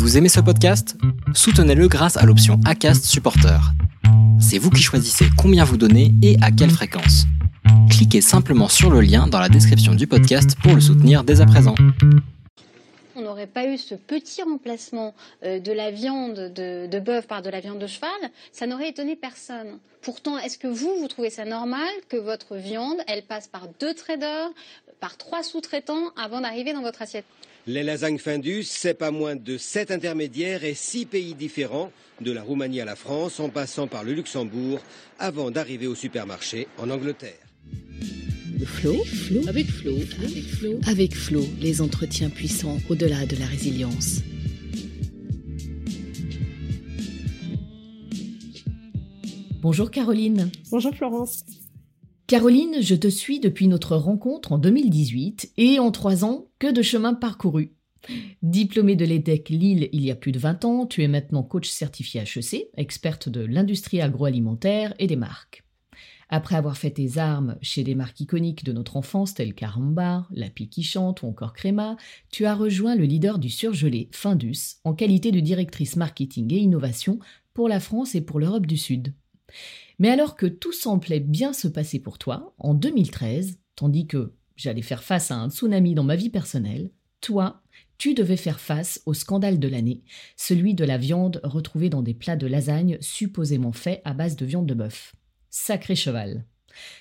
Vous aimez ce podcast? Soutenez-le grâce à l'option ACAST Supporter. C'est vous qui choisissez combien vous donnez et à quelle fréquence. Cliquez simplement sur le lien dans la description du podcast pour le soutenir dès à présent. On n'aurait pas eu ce petit remplacement euh, de la viande de, bœuf par de la viande de cheval, ça n'aurait étonné personne. Pourtant, est-ce que vous, vous trouvez ça normal que votre viande, elle passe par deux traders, par trois sous-traitants avant d'arriver dans votre assiette? Les lasagnes Findus, c'est pas moins de sept intermédiaires et six pays différents, de la Roumanie à la France, en passant par le Luxembourg, avant d'arriver au supermarché en Angleterre. Flo, Flo, avec Flo, avec Flo, avec Flo, les entretiens puissants au-delà de la résilience. Bonjour Caroline. Bonjour Florence. Caroline, je te suis depuis notre rencontre en 2018 et en trois ans, que de chemin parcouru. Diplômée de l'EDEC Lille il y a plus de 20 ans, tu es maintenant coach certifié HEC, experte de l'industrie agroalimentaire et des marques. Après avoir fait tes armes chez des marques iconiques de notre enfance telles Carambar, La Pique qui chante ou encore Créma, tu as rejoint le leader du surgelé, Findus, en qualité de directrice marketing et innovation pour la France et pour l'Europe du Sud. Mais alors que tout semblait bien se passer pour toi, en 2013, tandis que j'allais faire face à un tsunami dans ma vie personnelle, toi, tu devais faire face au scandale de l'année, celui de la viande retrouvée dans des plats de lasagne supposément faits à base de viande de bœuf. Sacré cheval.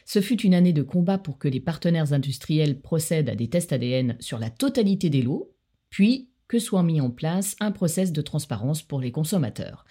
Ce fut une année de combat pour que les partenaires industriels procèdent à des tests ADN sur la totalité des lots, puis que soit mis en place un process de transparence pour les consommateurs.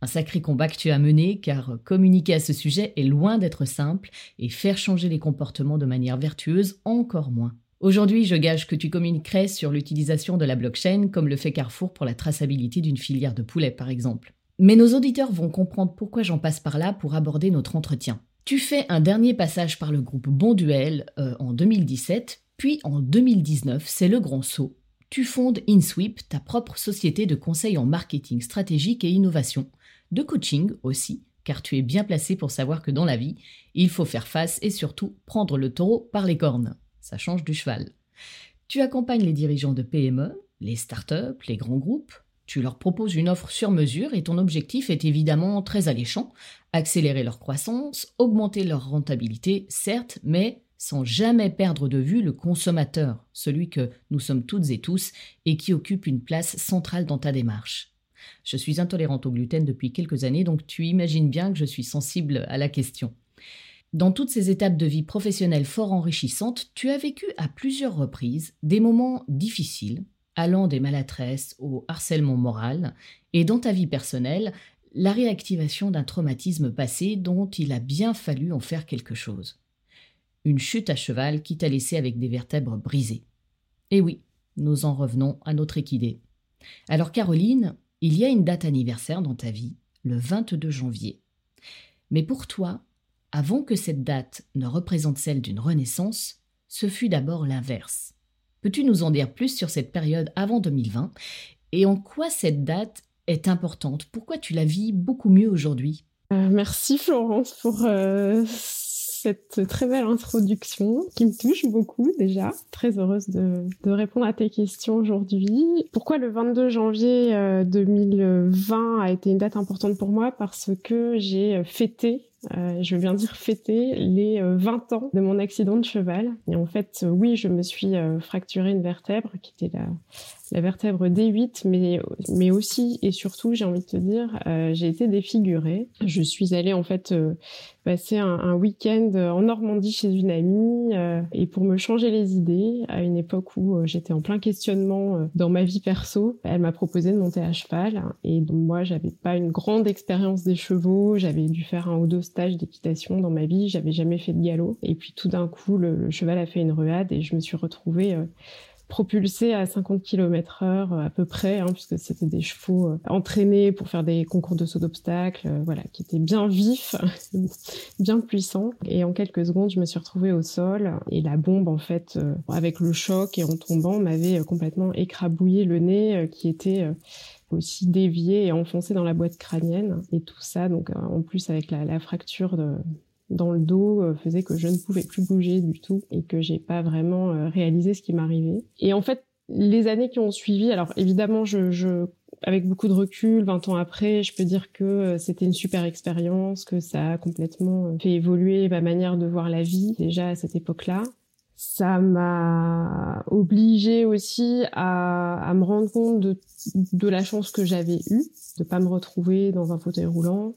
Un sacré combat que tu as mené, car communiquer à ce sujet est loin d'être simple, et faire changer les comportements de manière vertueuse encore moins. Aujourd'hui, je gage que tu communiquerais sur l'utilisation de la blockchain, comme le fait Carrefour pour la traçabilité d'une filière de poulet, par exemple. Mais nos auditeurs vont comprendre pourquoi j'en passe par là pour aborder notre entretien. Tu fais un dernier passage par le groupe Bonduel euh, en 2017, puis en 2019, c'est le grand saut. Tu fondes InSweep, ta propre société de conseil en marketing stratégique et innovation, de coaching aussi, car tu es bien placé pour savoir que dans la vie, il faut faire face et surtout prendre le taureau par les cornes. Ça change du cheval. Tu accompagnes les dirigeants de PME, les startups, les grands groupes. Tu leur proposes une offre sur mesure et ton objectif est évidemment très alléchant accélérer leur croissance, augmenter leur rentabilité, certes, mais sans jamais perdre de vue le consommateur, celui que nous sommes toutes et tous et qui occupe une place centrale dans ta démarche. Je suis intolérante au gluten depuis quelques années, donc tu imagines bien que je suis sensible à la question. Dans toutes ces étapes de vie professionnelle fort enrichissantes, tu as vécu à plusieurs reprises des moments difficiles, allant des maladresses au harcèlement moral, et dans ta vie personnelle, la réactivation d'un traumatisme passé dont il a bien fallu en faire quelque chose. Une chute à cheval qui t'a laissé avec des vertèbres brisées. Et oui, nous en revenons à notre équidée. Alors Caroline, il y a une date anniversaire dans ta vie, le 22 janvier. Mais pour toi, avant que cette date ne représente celle d'une renaissance, ce fut d'abord l'inverse. Peux-tu nous en dire plus sur cette période avant 2020 et en quoi cette date est importante? Pourquoi tu la vis beaucoup mieux aujourd'hui? Euh, Merci Florence pour euh, cette très belle introduction qui me touche beaucoup déjà. Très heureuse de, répondre à tes questions aujourd'hui. Pourquoi le 22 janvier 2020 euh, a été une date importante pour moi? Parce que j'ai fêté euh, je veux bien dire fêter les 20 euh, ans de mon accident de cheval. Et en fait, euh, oui, je me suis fracturé une vertèbre qui était la, la vertèbre D8, mais, mais aussi et surtout, j'ai envie de te dire, j'ai été défigurée. Je suis allée en fait passer un, un week-end en Normandie chez une amie et pour me changer les idées, à une époque où j'étais en plein questionnement dans ma vie perso, elle m'a proposé de monter à cheval. Et donc moi, j'avais pas une grande expérience des chevaux, j'avais dû faire un ou deux stage d'équitation dans ma vie, j'avais jamais fait de galop. Et puis tout d'un coup, le, cheval a fait une ruade et je me suis retrouvée euh, propulsée à 50 km heure euh, à peu près, hein, puisque c'était des chevaux euh, entraînés pour faire des concours de saut d'obstacles, voilà, qui étaient bien vifs, bien puissants. Et en quelques secondes, je me suis retrouvée au sol et la bombe, en fait, avec le choc et en tombant, m'avait complètement écrabouillé le nez, qui était aussi dévié et enfoncé dans la boîte crânienne. Et tout ça, donc euh, en plus avec la, fracture dans le dos, euh, faisait que je ne pouvais plus bouger du tout et que j'ai pas vraiment euh, réalisé ce qui m'arrivait. Et en fait, les années qui ont suivi, alors évidemment, je, je avec beaucoup de recul, 20 ans après, je peux dire que c'était une super expérience, que ça a complètement fait évoluer ma manière de voir la vie déjà à cette époque-là. Ça m'a obligé aussi à, à, me rendre compte de, de la chance que j'avais eue, de pas me retrouver dans un fauteuil roulant,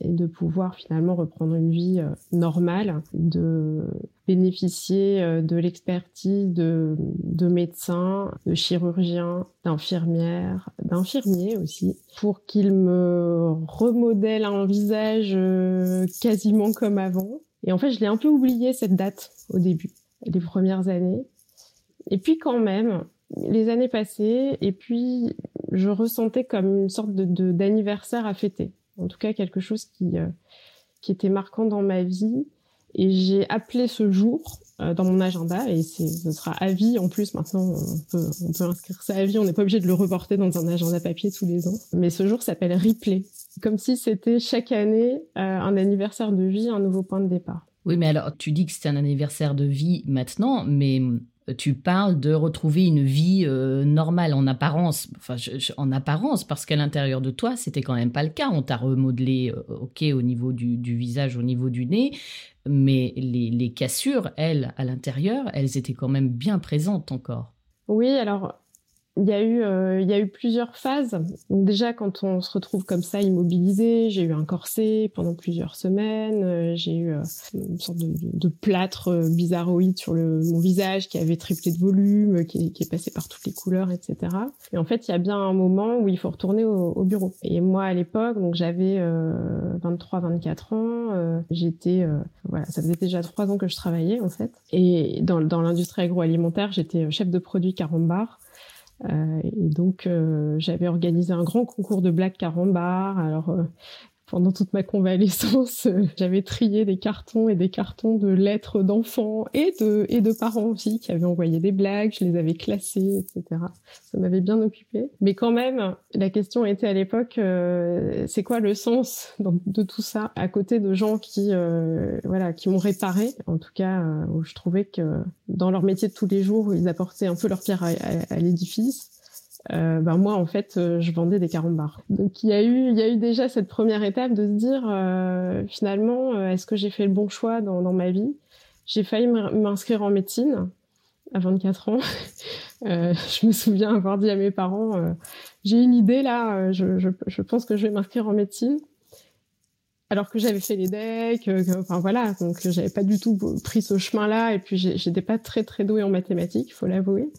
et de pouvoir finalement reprendre une vie euh, normale, de bénéficier euh, de l'expertise de, de médecins, de chirurgiens, d'infirmières, d'infirmiers aussi, pour qu'ils me remodèlent un visage euh, quasiment comme avant. Et en fait, je l'ai un peu oublié cette date au début, les premières années. Et puis quand même, les années passaient, et puis je ressentais comme une sorte de d'anniversaire à fêter en tout cas quelque chose qui, euh, qui était marquant dans ma vie. Et j'ai appelé ce jour euh, dans mon agenda et ce sera à vie en plus. Maintenant, on peut, on peut inscrire ça à vie. On n'est pas obligé de le reporter dans un agenda papier tous les ans. Mais ce jour s'appelle Replay, comme si c'était chaque année euh, un anniversaire de vie, un nouveau point de départ. Oui, mais alors tu dis que c'est un anniversaire de vie maintenant, mais tu parles de retrouver une vie euh, normale en apparence, enfin en apparence, parce qu'à l'intérieur de toi, c'était quand même pas le cas. On t'a remodelé, euh, ok, au niveau du, visage, au niveau du nez, mais les, les cassures, elles, à l'intérieur, elles étaient quand même bien présentes encore. Oui, alors il y a eu euh, il y a eu plusieurs phases. déjà quand on se retrouve comme ça immobilisé, j'ai eu un corset pendant plusieurs semaines, euh, j'ai eu euh, une sorte de, plâtre bizarroïde sur le mon visage qui avait triplé de volume, qui, qui, est passé par toutes les couleurs, etc. Et en fait, il y a bien un moment où il faut retourner au, au bureau. Et moi à l'époque, donc j'avais 23 24 ans, j'étais voilà, ça faisait déjà trois ans que je travaillais en fait. Et dans dans l'industrie agroalimentaire, j'étais chef de produit carambar. Euh, et donc, euh, j'avais organisé un grand concours de blagues carambar. Alors, euh, pendant toute ma convalescence, euh, j'avais trié des cartons et des cartons de lettres d'enfants et de, et de parents aussi qui avaient envoyé des blagues, je les avais classées, etc. Ça m'avait bien occupé. Mais quand même, la question était à l'époque, euh, c'est quoi le sens de tout ça à côté de gens qui, euh, voilà, qui m'ont réparé, en tout cas, où je trouvais que dans leur métier de tous les jours, ils apportaient un peu leur pierre à l'édifice euh, ben moi en fait euh, je vendais des carambars. Donc il y a eu il y a eu déjà cette première étape de se dire euh, finalement euh, est-ce que j'ai fait le bon choix dans, dans ma vie? J'ai failli m'inscrire en médecine à 24 ans. je me souviens avoir dit à mes parents j'ai une idée là, je, je, je pense que je vais m'inscrire en médecine alors que j'avais fait les decks, euh, enfin voilà, donc j'avais pas du tout pris ce chemin-là, et puis j'étais pas très très douée en mathématiques, il faut l'avouer.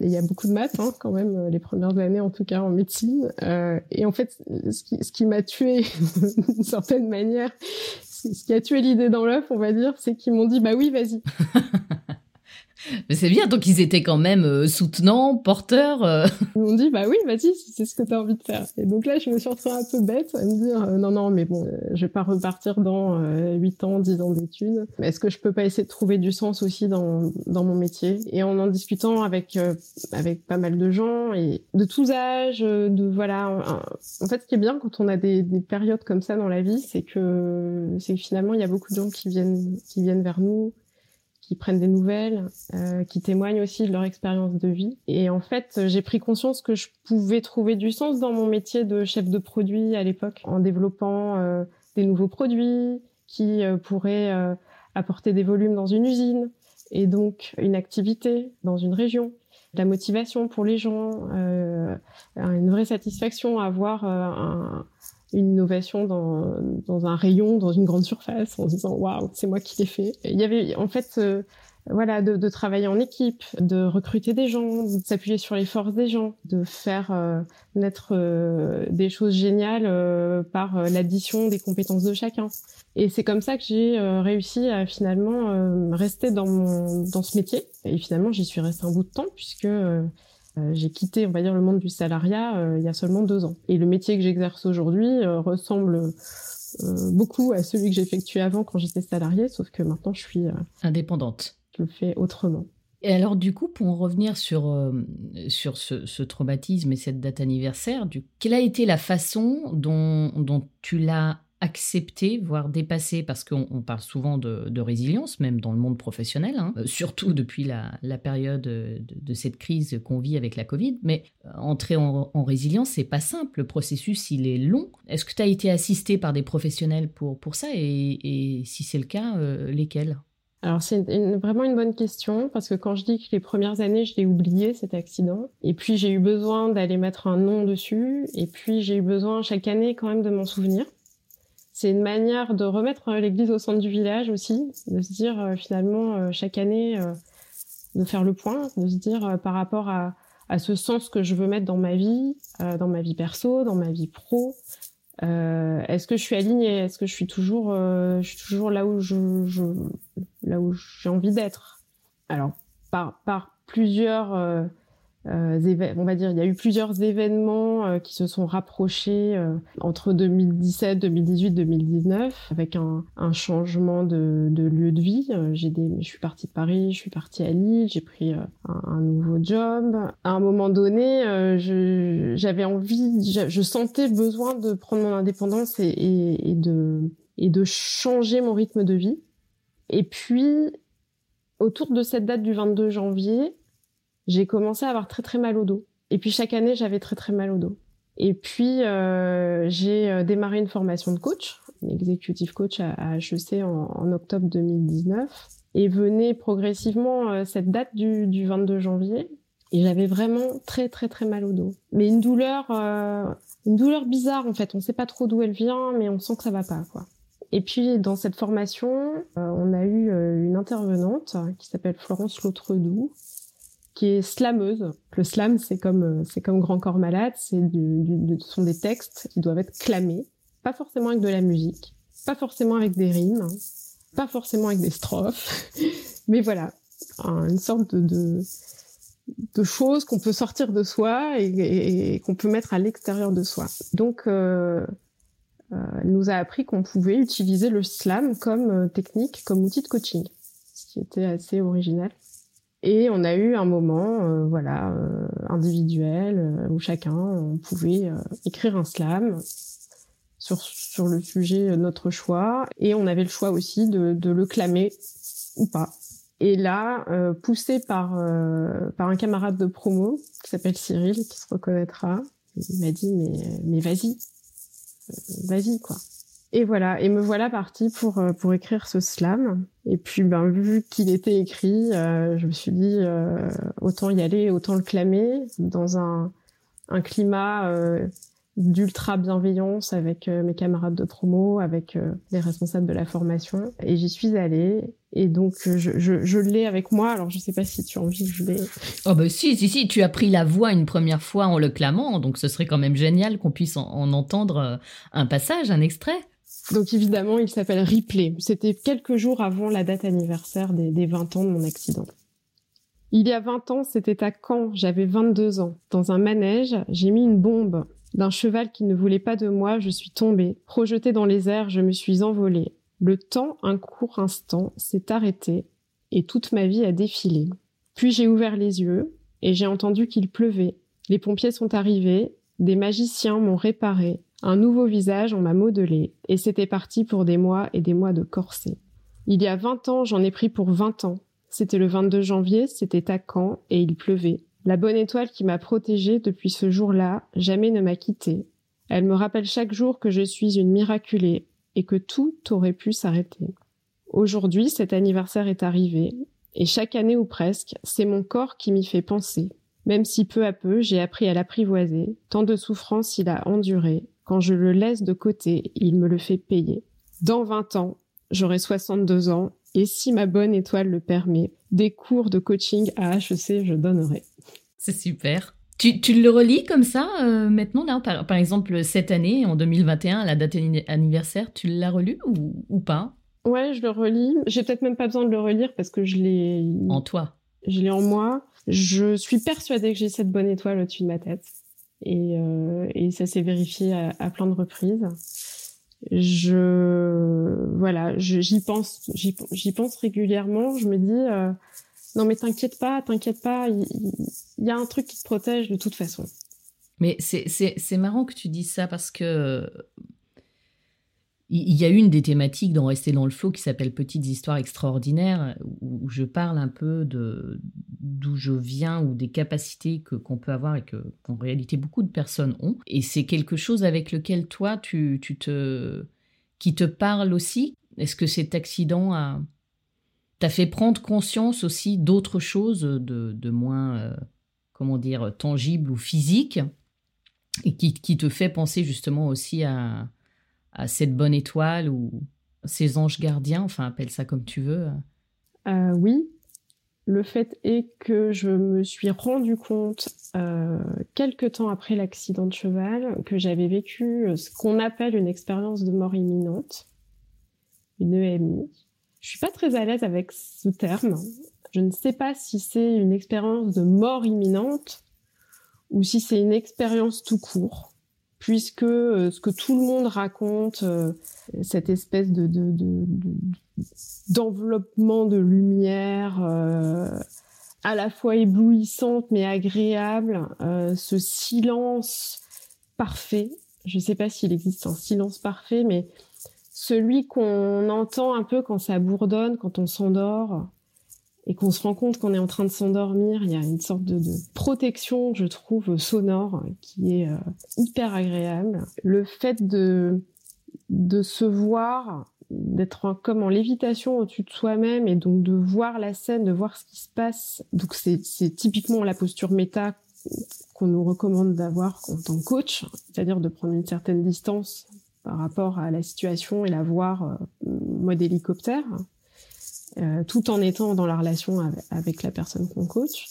Il y a beaucoup de maths hein, quand même euh, les premières années, en tout cas en médecine. Euh, et en fait, ce qui, ce qui m'a tué d'une certaine manière, ce qui a tué l'idée dans l'œuf, on va dire, c'est qu'ils m'ont dit bah oui, vas-y. Mais c'est bien, donc ils étaient quand même euh, soutenants, porteurs. Euh. Ils m'ont dit, bah oui, vas-y, c'est ce que tu as envie de faire. Et donc là, je me suis retrouvée un peu bête à me dire, euh, non, non, mais bon, je vais pas repartir dans 8 ans, 10 ans d'études. Est-ce que je peux pas essayer de trouver du sens aussi dans, dans mon métier? Et en en discutant avec, avec pas mal de gens, et de tous âges, de voilà. En fait, ce qui est bien quand on a des, des périodes comme ça dans la vie, c'est que, c'est que finalement, il y a beaucoup de gens qui viennent, qui viennent vers nous, qui prennent des nouvelles, euh, qui témoignent aussi de leur expérience de vie. Et en fait, j'ai pris conscience que je pouvais trouver du sens dans mon métier de chef de produit à l'époque, en développant euh, des nouveaux produits qui euh, pourraient euh, apporter des volumes dans une usine et donc une activité dans une région. La motivation pour les gens, euh, une vraie satisfaction à avoir un, une innovation dans, dans un rayon, dans une grande surface, en se disant waouh, c'est moi qui l'ai fait. Il y avait en fait euh, voilà de, de, travailler en équipe, de recruter des gens, de s'appuyer sur les forces des gens, de faire euh, naître euh, des choses géniales par l'addition des compétences de chacun. Et c'est comme ça que j'ai réussi à finalement rester dans mon dans ce métier. Et finalement, j'y suis restée un bout de temps puisque euh, j'ai quitté, on va dire, le monde du salariat euh, il y a seulement deux ans. Et le métier que j'exerce aujourd'hui euh, ressemble beaucoup à celui que j'effectuais avant quand j'étais salariée, sauf que maintenant je suis indépendante. Je le fais autrement. Et alors du coup, pour en revenir sur, sur ce, ce, traumatisme et cette date anniversaire, du, quelle a été la façon dont, dont tu l'as accepter, voire dépasser, parce qu'on parle souvent de, résilience, même dans le monde professionnel, hein, euh, surtout depuis la, période de, cette crise qu'on vit avec la Covid. Mais euh, entrer en, résilience, c'est pas simple. Le processus, il est long. Est-ce que tu as été assisté par des professionnels pour, pour ça? Et, si c'est le cas, lesquels? Alors c'est vraiment une bonne question parce que quand je dis que les premières années je l'ai oublié cet accident et puis j'ai eu besoin d'aller mettre un nom dessus et puis j'ai eu besoin chaque année quand même de m'en souvenir. C'est une manière de remettre l'église au centre du village aussi, de se dire euh, finalement euh, chaque année euh, de faire le point, de se dire par rapport à, à, ce sens que je veux mettre dans ma vie, dans ma vie perso, dans ma vie pro, est-ce que je suis alignée? Est-ce que je suis toujours, je suis toujours là où je, là où j'ai envie d'être? Alors par par plusieurs on va dire, il y a eu plusieurs événements euh, qui se sont rapprochés euh, entre 2017, 2018, 2019, avec un, un changement de, de, lieu de vie. j'ai des, je suis partie de Paris, je suis partie à Lille, j'ai pris un, un, nouveau job. À un moment donné, j'avais envie, je, sentais besoin de prendre mon indépendance et, et, et de et de changer mon rythme de vie. Et puis, autour de cette date du 22 janvier, j'ai commencé à avoir très très mal au dos. Et puis chaque année, j'avais très très mal au dos. Et puis euh, j'ai euh, démarré une formation de coach, une executive coach à, HEC en, octobre 2019. Et venait progressivement euh, cette date du, du 22 janvier. Et j'avais vraiment très très très mal au dos. Mais une douleur, une douleur bizarre en fait. On sait pas trop d'où elle vient, mais on sent que ça va pas quoi. Et puis dans cette formation, on a eu une intervenante qui s'appelle Florence Lautredoux, qui est slameuse. Le slam, c'est comme euh, c'est comme Grand Corps Malade, c'est du, du, ce sont des textes qui doivent être clamés, pas forcément avec de la musique, pas forcément avec des rimes, pas forcément avec des strophes, mais voilà, une sorte de, de, de choses qu'on peut sortir de soi et, et, qu'on peut mettre à l'extérieur de soi. Donc, euh, euh, elle nous a appris qu'on pouvait utiliser le slam comme euh, technique, comme outil de coaching, ce qui était assez original. Et on a eu un moment, euh, voilà, euh, individuel euh, où chacun pouvait écrire un slam sur sur le sujet notre choix, et on avait le choix aussi de, de le clamer ou pas. Et là, poussé par par un camarade de promo qui s'appelle Cyril, qui se reconnaîtra, il m'a dit mais mais vas-y, vas-y quoi. Et voilà, et me voilà partie pour euh, pour écrire ce slam. Et puis, ben vu qu'il était écrit, euh, je me suis dit euh, autant y aller, autant le clamer dans un un climat d'ultra bienveillance avec mes camarades de promo, avec les responsables de la formation. Et j'y suis allée. Et donc, je, je, je l'ai avec moi. Alors, je sais pas si tu as envie que je l'ai. Oh, bah si, si, si. Tu as pris la voix une première fois en le clamant. Donc, ce serait quand même génial qu'on puisse en entendre un passage, un extrait. Donc évidemment, il s'appelle Ripley. C'était quelques jours avant la date anniversaire des, 20 ans de mon accident. Il y a 20 ans, c'était à Caen, j'avais 22 ans. Dans un manège, j'ai mis une bombe. D'un cheval qui ne voulait pas de moi, je suis tombée. Projetée dans les airs, je me suis envolée. Le temps, un court instant, s'est arrêté et toute ma vie a défilé. Puis j'ai ouvert les yeux et j'ai entendu qu'il pleuvait. Les pompiers sont arrivés, des magiciens m'ont réparé, un nouveau visage, on m'a modelé, et c'était parti pour des mois et des mois de corset. Il y a vingt ans, j'en ai pris pour vingt ans. C'était le 22 janvier, c'était à Caen, et il pleuvait. La bonne étoile qui m'a protégée depuis ce jour-là jamais ne m'a quittée. Elle me rappelle chaque jour que je suis une miraculée et que tout aurait pu s'arrêter. Aujourd'hui, cet anniversaire est arrivé, et chaque année ou presque, c'est mon corps qui m'y fait penser. Même si peu à peu j'ai appris à l'apprivoiser, tant de souffrances il a enduré, quand je le laisse de côté, il me le fait payer. Dans 20 ans, j'aurai 62 ans et si ma bonne étoile le permet, des cours de coaching à HEC, je donnerai. C'est super. Tu, tu, le relis comme ça euh, maintenant là, par, par, exemple cette année, en 2021, la date anniversaire, tu l'as relu ou, ou, pas? Ouais, je le relis. J'ai peut-être même pas besoin de le relire parce que je l'ai... En toi Je l'ai en moi. Je suis persuadée que j'ai cette bonne étoile au-dessus de ma tête et, euh, et ça s'est vérifié à, plein de reprises. Je voilà, j'y pense, j'y pense régulièrement. Je me dis euh, non mais t'inquiète pas, t'inquiète pas, il, y, a un truc qui te protège de toute façon. Mais c'est marrant que tu dises ça parce que Il y a une des thématiques dans Rester dans le flot qui s'appelle Petites histoires extraordinaires, où je parle un peu d'où je viens ou des capacités que qu'on peut avoir et que qu'en réalité beaucoup de personnes ont. Et c'est quelque chose avec lequel toi tu, tu te qui te parle aussi. Est-ce que cet accident a t'a fait prendre conscience aussi d'autres choses de, de moins euh, comment dire tangibles ou physiques et qui, qui te fait penser justement aussi à à cette bonne étoile ou ces anges gardiens, enfin appelle ça comme tu veux. Euh, oui, le fait est que je me suis rendu compte euh, quelques temps après l'accident de cheval que j'avais vécu ce qu'on appelle une expérience de mort imminente, une EMI. Je suis pas très à l'aise avec ce terme. Je ne sais pas si c'est une expérience de mort imminente ou si c'est une expérience tout court puisque euh, ce que tout le monde raconte, euh, cette espèce de, d'enveloppement de, lumière euh, à la fois éblouissante mais agréable, ce silence parfait. Je ne sais pas s'il existe un silence parfait, mais celui qu'on entend un peu quand ça bourdonne, quand on s'endort, et qu'on se rend compte qu'on est en train de s'endormir, il y a une sorte de, protection, je trouve, sonore qui est euh, hyper agréable. Le fait de, de se voir, d'être comme en lévitation au-dessus de soi-même et donc de voir la scène, de voir ce qui se passe. Donc c'est typiquement la posture méta qu'on nous recommande d'avoir en tant que coach, c'est-à-dire de prendre une certaine distance par rapport à la situation et la voir euh, mode hélicoptère. Euh, tout en étant dans la relation avec, la personne qu'on coach.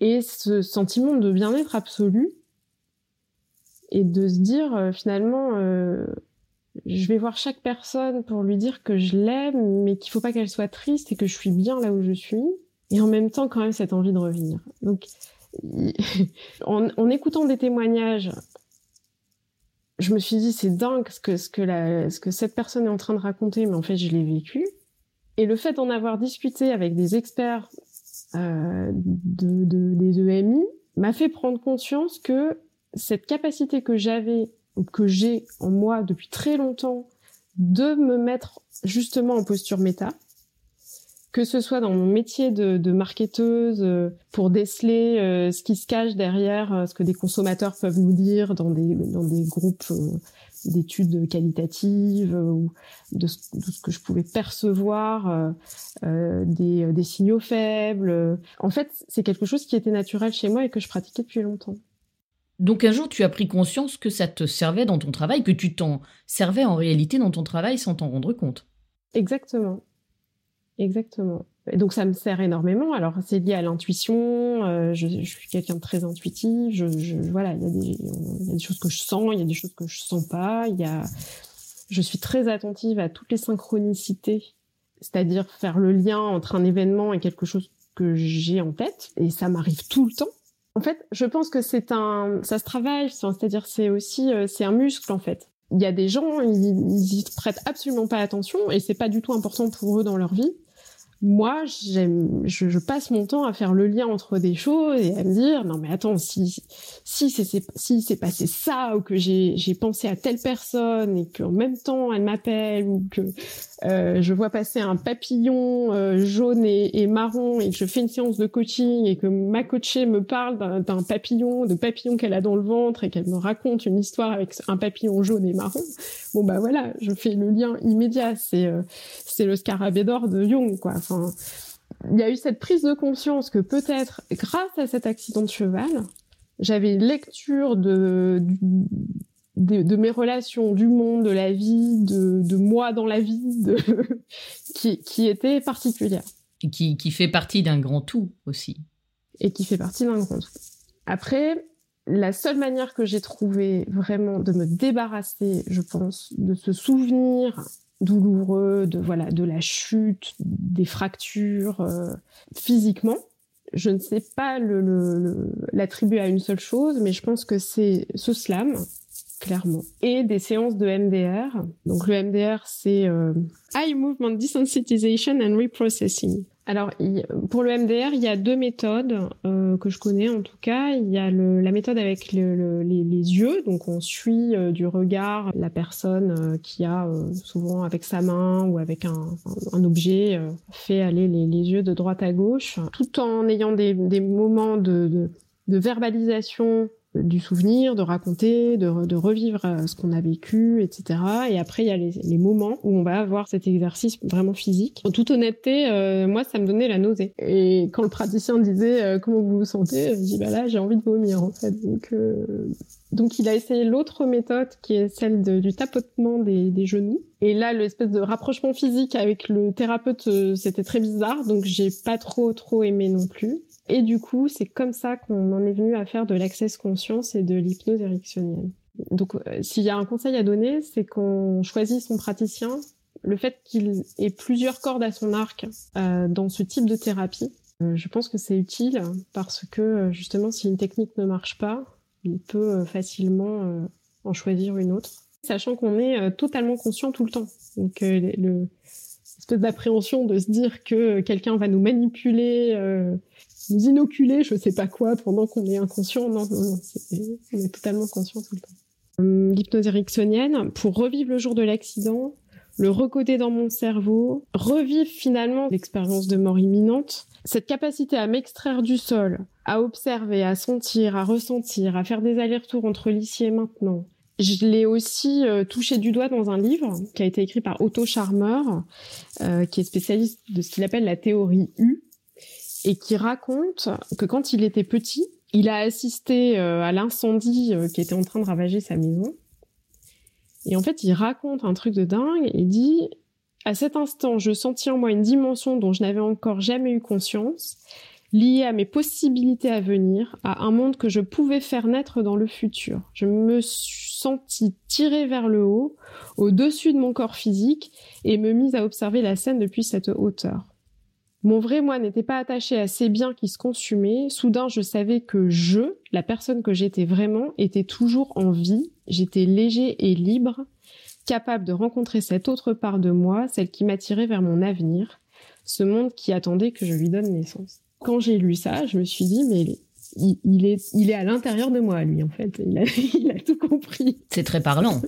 Et ce sentiment de bien-être absolu et de se dire euh, finalement, euh, je vais voir chaque personne pour lui dire que je l'aime, mais qu'il faut pas qu'elle soit triste et que je suis bien là où je suis. Et en même temps, quand même, cette envie de revenir. Donc, en, écoutant des témoignages, je me suis dit, c'est dingue ce que, ce, que la, ce que cette personne est en train de raconter, mais en fait, je l'ai vécu. Et le fait d'en avoir discuté avec des experts euh, de, de, des EMI m'a fait prendre conscience que cette capacité que j'avais ou que j'ai en moi depuis très longtemps de me mettre justement en posture méta, que ce soit dans mon métier de, de marketeuse euh, pour déceler euh, ce qui se cache derrière euh, ce que des consommateurs peuvent nous dire dans des dans des groupes d'études qualitatives euh, ou de ce, que je pouvais percevoir, euh, euh, des, des, signaux faibles. En fait, c'est quelque chose qui était naturel chez moi et que je pratiquais depuis longtemps. Donc un jour, tu as pris conscience que ça te servait dans ton travail, que tu t'en servais en réalité dans ton travail sans t'en rendre compte. Exactement. Exactement. Donc ça me sert énormément. Alors c'est lié à l'intuition. Euh, je, je, suis quelqu'un de très intuitif. Je, je voilà, il y, y a des choses que je sens, il y a des choses que je sens pas. Il y a, je suis très attentive à toutes les synchronicités, c'est-à-dire faire le lien entre un événement et quelque chose que j'ai en tête. Et ça m'arrive tout le temps. En fait, je pense que c'est un, ça se travaille. C'est-à-dire c'est aussi, euh, c'est un muscle en fait. Il y a des gens, ils, ils y prêtent absolument pas attention et c'est pas du tout important pour eux dans leur vie moi, je, je, passe mon temps à faire le lien entre des choses et à me dire non mais attends si si c'est si c'est passé ça ou que j'ai pensé à telle personne et qu'en même temps elle m'appelle ou que euh, je vois passer un papillon euh, jaune et, et, marron et que je fais une séance de coaching et que ma coachée me parle d'un papillon de papillon qu'elle a dans le ventre et qu'elle me raconte une histoire avec un papillon jaune et marron bon bah voilà je fais le lien immédiat. C'est euh, c'est le scarabée d'or de Jung quoi il y a eu cette prise de conscience que peut-être, grâce à cet accident de cheval, j'avais une lecture de, de, mes relations, du monde, de la vie, de, moi dans la vie, de, qui, qui était particulière. Et qui, qui fait partie d'un grand tout aussi. Et qui fait partie d'un grand tout. Après, la seule manière que j'ai trouvé vraiment de me débarrasser, je pense, de ce souvenir douloureux, de voilà, de la chute, des fractures euh, physiquement. Je ne sais pas l'attribuer le, le, à une seule chose, mais je pense que c'est ce slam, clairement, et des séances de MDR. Donc le MDR, c'est euh, Eye Movement Desensitization and Reprocessing. Alors, pour le MDR, il y a deux méthodes euh, que je connais en tout cas. Il y a la méthode avec le, les, yeux, donc on suit euh, du regard la personne euh, qui a souvent avec sa main ou avec un, objet fait aller les, yeux de droite à gauche, tout en ayant des, moments de verbalisation du souvenir, de raconter, de, de revivre euh, ce qu'on a vécu, etc. Et après, il y a les, les, moments où on va avoir cet exercice vraiment physique. En toute honnêteté, euh, moi, ça me donnait la nausée. Et quand le praticien disait euh, comment vous vous sentez, je dis bah là, j'ai envie de vomir en fait. Donc, donc il a essayé l'autre méthode qui est celle de, du tapotement des, des, genoux. Et là, l'espèce de rapprochement physique avec le thérapeute, c'était très bizarre. Donc j'ai pas trop trop aimé non plus. Et du coup, c'est comme ça qu'on en est venu à faire de l'access conscience et de l'hypnose érectionnelle. Donc, euh, s'il y a un conseil à donner, c'est qu'on choisit son praticien. Le fait qu'il ait plusieurs cordes à son arc euh, dans ce type de thérapie, euh, je pense que c'est utile parce que justement, si une technique ne marche pas, il peut facilement en choisir une autre, sachant qu'on est totalement conscient tout le temps. Donc, le, espèce d'appréhension de se dire que quelqu'un va nous manipuler nous inoculer, je sais pas quoi, pendant qu'on est inconscient. Non, non, non, on est totalement conscient tout le temps. Hum, l'hypnose ericksonienne, pour revivre le jour de l'accident, le recoder dans mon cerveau, revivre finalement l'expérience de mort imminente, cette capacité à m'extraire du sol, à observer, à sentir, à ressentir, à faire des allers-retours entre l'ici et maintenant. Je l'ai aussi euh, touché du doigt dans un livre qui a été écrit par Otto Scharmer, euh, qui est spécialiste de ce qu'il appelle la théorie U, et qui raconte que quand il était petit, il a assisté euh, à l'incendie euh, qui était en train de ravager sa maison. Et en fait, il raconte un truc de dingue et dit à cet instant, je sentis en moi une dimension dont je n'avais encore jamais eu conscience, liée à mes possibilités à venir, à un monde que je pouvais faire naître dans le futur. Je me sentis tirée vers le haut, au-dessus de mon corps physique, et me mis à observer la scène depuis cette hauteur. Mon vrai moi n'était pas attaché à ces biens qui se consumaient. Soudain, je savais que je, la personne que j'étais vraiment, était toujours en vie. J'étais léger et libre, capable de rencontrer cette autre part de moi, celle qui m'attirait vers mon avenir, ce monde qui attendait que je lui donne naissance. Quand j'ai lu ça, je me suis dit, mais il, est, il est à l'intérieur de moi, lui, en fait. Il a, il a tout compris. C'est très parlant.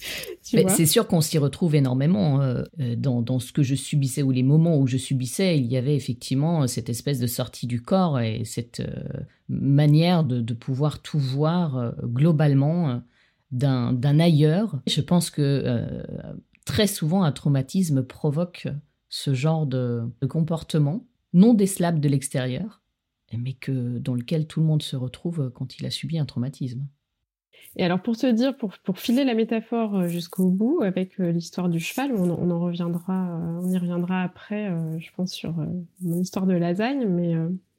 c'est sûr qu'on s'y retrouve énormément euh, euh, dans, dans, ce que je subissais ou les moments où je subissais. Il y avait effectivement cette espèce de sortie du corps et cette euh, manière de, de, pouvoir tout voir globalement d'un ailleurs. Je pense que très souvent un traumatisme provoque ce genre de, de comportement non décelable de l'extérieur, mais que dans lequel tout le monde se retrouve quand il a subi un traumatisme. Et alors pour te dire, pour, pour filer la métaphore euh, jusqu'au bout avec euh, l'histoire du cheval, on, on, en reviendra, euh, on y reviendra après, je pense sur mon histoire de lasagne, mais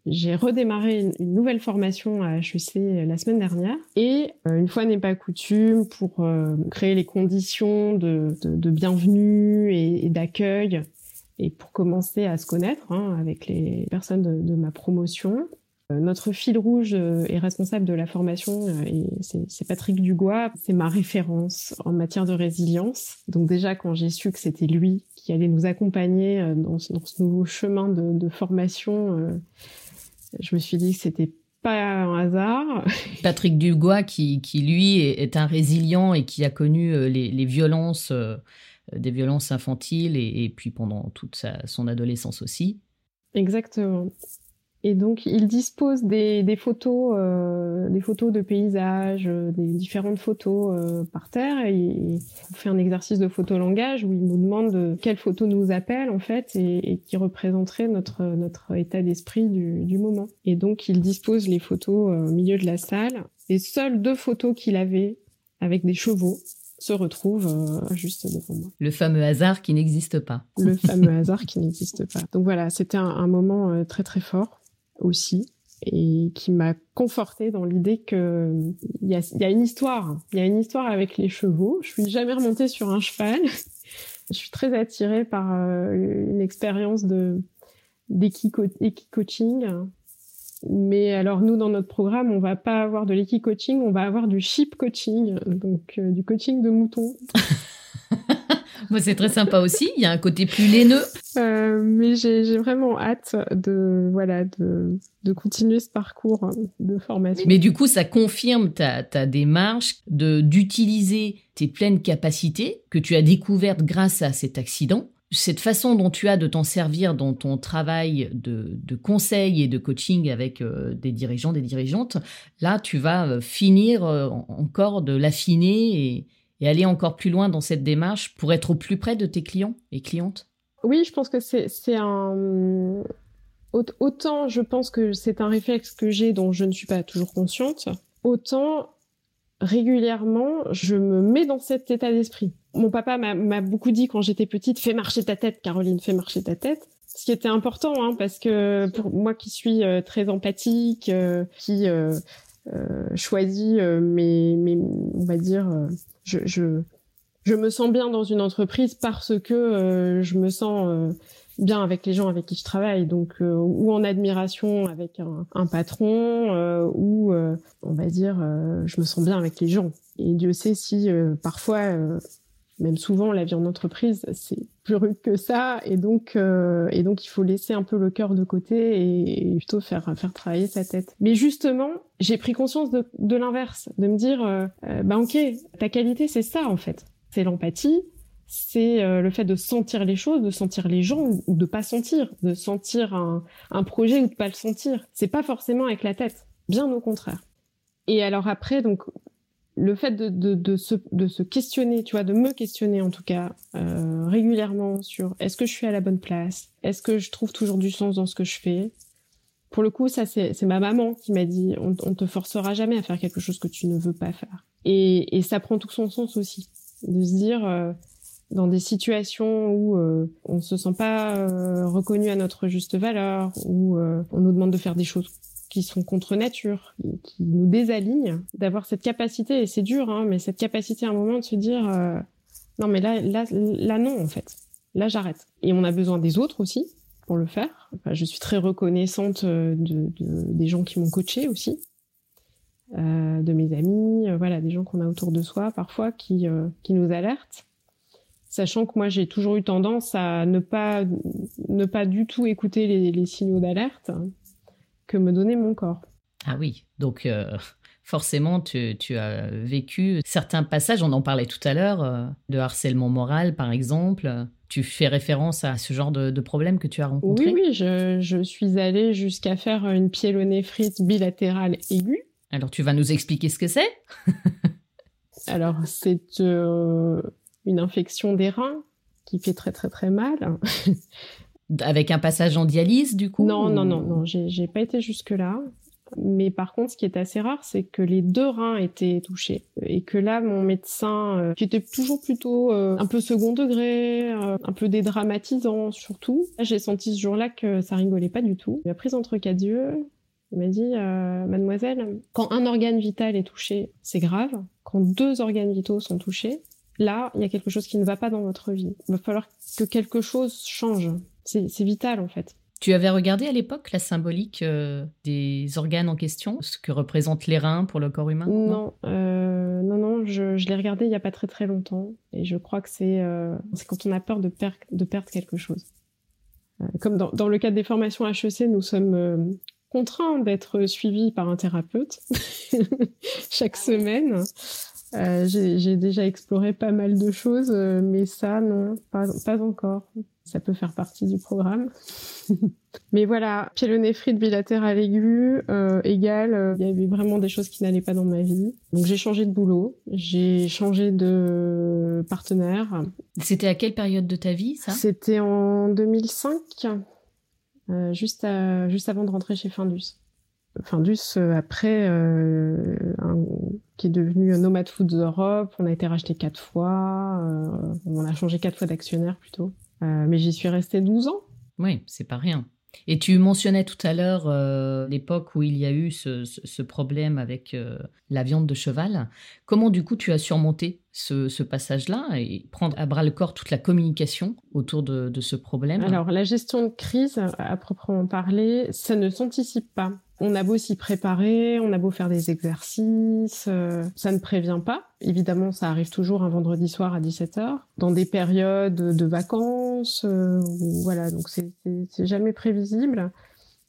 j'ai redémarré une, nouvelle formation à HEC la semaine dernière. Et une fois n'est pas coutume pour créer les conditions de, de, de bienvenue et, et d'accueil et pour commencer à se connaître hein, avec les personnes de, de ma promotion, notre fil rouge euh, est responsable de la formation euh, et c'est Patrick Dugois. C'est ma référence en matière de résilience. Donc déjà, quand j'ai su que c'était lui qui allait nous accompagner dans ce, nouveau chemin de, formation, je me suis dit que c'était pas un hasard. Patrick Dugois, qui, lui est, un résilient et qui a connu les, violences, des violences infantiles et, et puis pendant toute sa, son adolescence aussi. Exactement. Et donc, il dispose des, des photos, euh, des photos de paysages, euh, des différentes photos euh, par terre. Et il fait un exercice de photolangage où il nous demande quelle photo nous appelle en fait et, et qui représenterait notre notre état d'esprit du, du moment. Et donc, il dispose les photos au milieu de la salle. Les seules deux photos qu'il avait avec des chevaux se retrouvent juste devant moi. Le fameux hasard qui n'existe pas. Le fameux hasard qui n'existe pas. Donc voilà, c'était un, un, moment très très fort aussi et qui m'a conforté dans l'idée que il y a, y a, une histoire, il y a une histoire avec les chevaux. Je suis jamais remontée sur un cheval. Je suis très attirée par euh, une expérience de d'équi-coaching. Mais alors nous, dans notre programme, on va pas avoir de l'équi-coaching, on va avoir du sheep coaching, donc euh, du coaching de moutons. Moi, c'est très sympa aussi. Il y a un côté plus laineux. Euh, mais j'ai vraiment hâte de, voilà, de, de continuer ce parcours de formation. Mais du coup, ça confirme ta, ta démarche de d'utiliser tes pleines capacités que tu as découvertes grâce à cet accident cette façon dont tu as de t'en servir dans ton travail de, de, conseil et de coaching avec euh, des dirigeants, des dirigeantes, là, tu vas euh, finir euh, encore de l'affiner et, et, aller encore plus loin dans cette démarche pour être au plus près de tes clients et clientes? Oui, je pense que c'est un... Autant je pense que c'est un réflexe que j'ai dont je ne suis pas toujours consciente, autant régulièrement, je me mets dans cet état d'esprit. Mon papa m'a beaucoup dit quand j'étais petite, fais marcher ta tête, Caroline, fais marcher ta tête. Ce qui était important, hein, parce que pour moi qui suis euh, très empathique, euh, qui euh, choisit mes, mes, on va dire, je, je, je me sens bien dans une entreprise parce que je me sens bien avec les gens avec qui je travaille, donc euh, ou en admiration avec un, un patron, euh, ou euh, on va dire je me sens bien avec les gens. Et Dieu sait si parfois, même souvent, la vie en entreprise c'est plus rude que ça, et donc et donc il faut laisser un peu le cœur de côté et, plutôt faire faire travailler sa tête. Mais justement, j'ai pris conscience de, de l'inverse, de me dire bah ok, ta qualité c'est ça en fait, c'est l'empathie c'est euh, le fait de sentir les choses, de sentir les gens ou de pas sentir, de sentir un, un projet ou de pas le sentir. C'est pas forcément avec la tête, bien au contraire. Et alors après, donc le fait de, se questionner, tu vois, de me questionner en tout cas euh, régulièrement sur est-ce que je suis à la bonne place, est-ce que je trouve toujours du sens dans ce que je fais? Pour le coup, ça c'est ma maman qui m'a dit on, on te forcera jamais à faire quelque chose que tu ne veux pas faire. Et, et ça prend tout son sens aussi de se dire euh, dans des situations où euh, on se sent pas euh, reconnu à notre juste valeur, où euh, on nous demande de faire des choses qui sont contre nature, qui nous désalignent, d'avoir cette capacité, et c'est dur, hein, mais cette capacité à un moment de se dire euh, non mais là, là, là non en fait, là j'arrête. Et on a besoin des autres aussi pour le faire. Je suis très reconnaissante de des gens qui m'ont coaché aussi. Euh, de mes amis, voilà, des gens qu'on a autour de soi parfois qui, qui nous alertent sachant que moi j'ai toujours eu tendance à ne pas ne pas du tout écouter les, signaux d'alerte que me donnait mon corps. Ah oui, donc euh, forcément tu, as vécu certains passages, on en parlait tout à l'heure, euh, de harcèlement moral par exemple. Tu fais référence à ce genre de, problème que tu as rencontré? Oui, oui, je, suis allée jusqu'à faire une pyélonéphrite bilatérale aiguë. Alors tu vas nous expliquer ce que c'est? Alors c'est euh, une infection des reins qui fait très très très mal. Avec un passage en dialyse, du coup Non, non, non, non, j'ai pas été jusque-là. Mais par contre, ce qui est assez rare, c'est que les deux reins étaient touchés et que là, mon médecin, euh, qui était toujours plutôt euh, un peu second degré, euh, un peu dédramatisant surtout, j'ai senti ce jour-là que ça rigolait pas du tout. Il a pris entre quatre yeux. Il m'a dit, mademoiselle, quand un organe vital est touché, c'est grave. Quand deux organes vitaux sont touchés, là, il y a quelque chose qui ne va pas dans votre vie. Il va falloir que quelque chose change. C'est vital en fait. Tu avais regardé à l'époque la symbolique euh, des organes en question, ce que représentent les reins pour le corps humain? Non, euh, non, non, je, l'ai regardé il n'y a pas très très longtemps et je crois que c'est euh, quand on a peur de, de perdre quelque chose. comme dans, dans, le cadre des formations HEC, nous sommes contraints d'être suivis par un thérapeute chaque semaine. Euh, j'ai déjà exploré pas mal de choses, mais ça, non, pas, pas, encore. Ça peut faire partie du programme. mais voilà, pyélonéphrite bilatérale aiguë euh, égale, euh, il y avait vraiment des choses qui n'allaient pas dans ma vie. Donc j'ai changé de boulot, j'ai changé de partenaire. C'était à quelle période de ta vie, ça? C'était en 2005, juste, à, juste avant de rentrer chez Findus. Findus, euh, après, euh, qui est devenu Nomad Foods Europe. On a été racheté quatre fois. Euh, on a changé quatre fois d'actionnaire plutôt. Mais j'y suis restée 12 ans. Oui, c'est pas rien. Et tu mentionnais tout à l'heure l'époque où il y a eu ce, ce problème avec la viande de cheval. Comment du coup tu as surmonté ce, passage-là et prendre à bras le corps toute la communication autour de, ce problème Alors, la gestion de crise, à proprement parler, ça ne s'anticipe pas. On a beau s'y préparer, on a beau faire des exercices, euh, ça ne prévient pas. Évidemment, ça arrive toujours un vendredi soir à 17h, dans des périodes de vacances, euh, voilà, donc c'est jamais prévisible.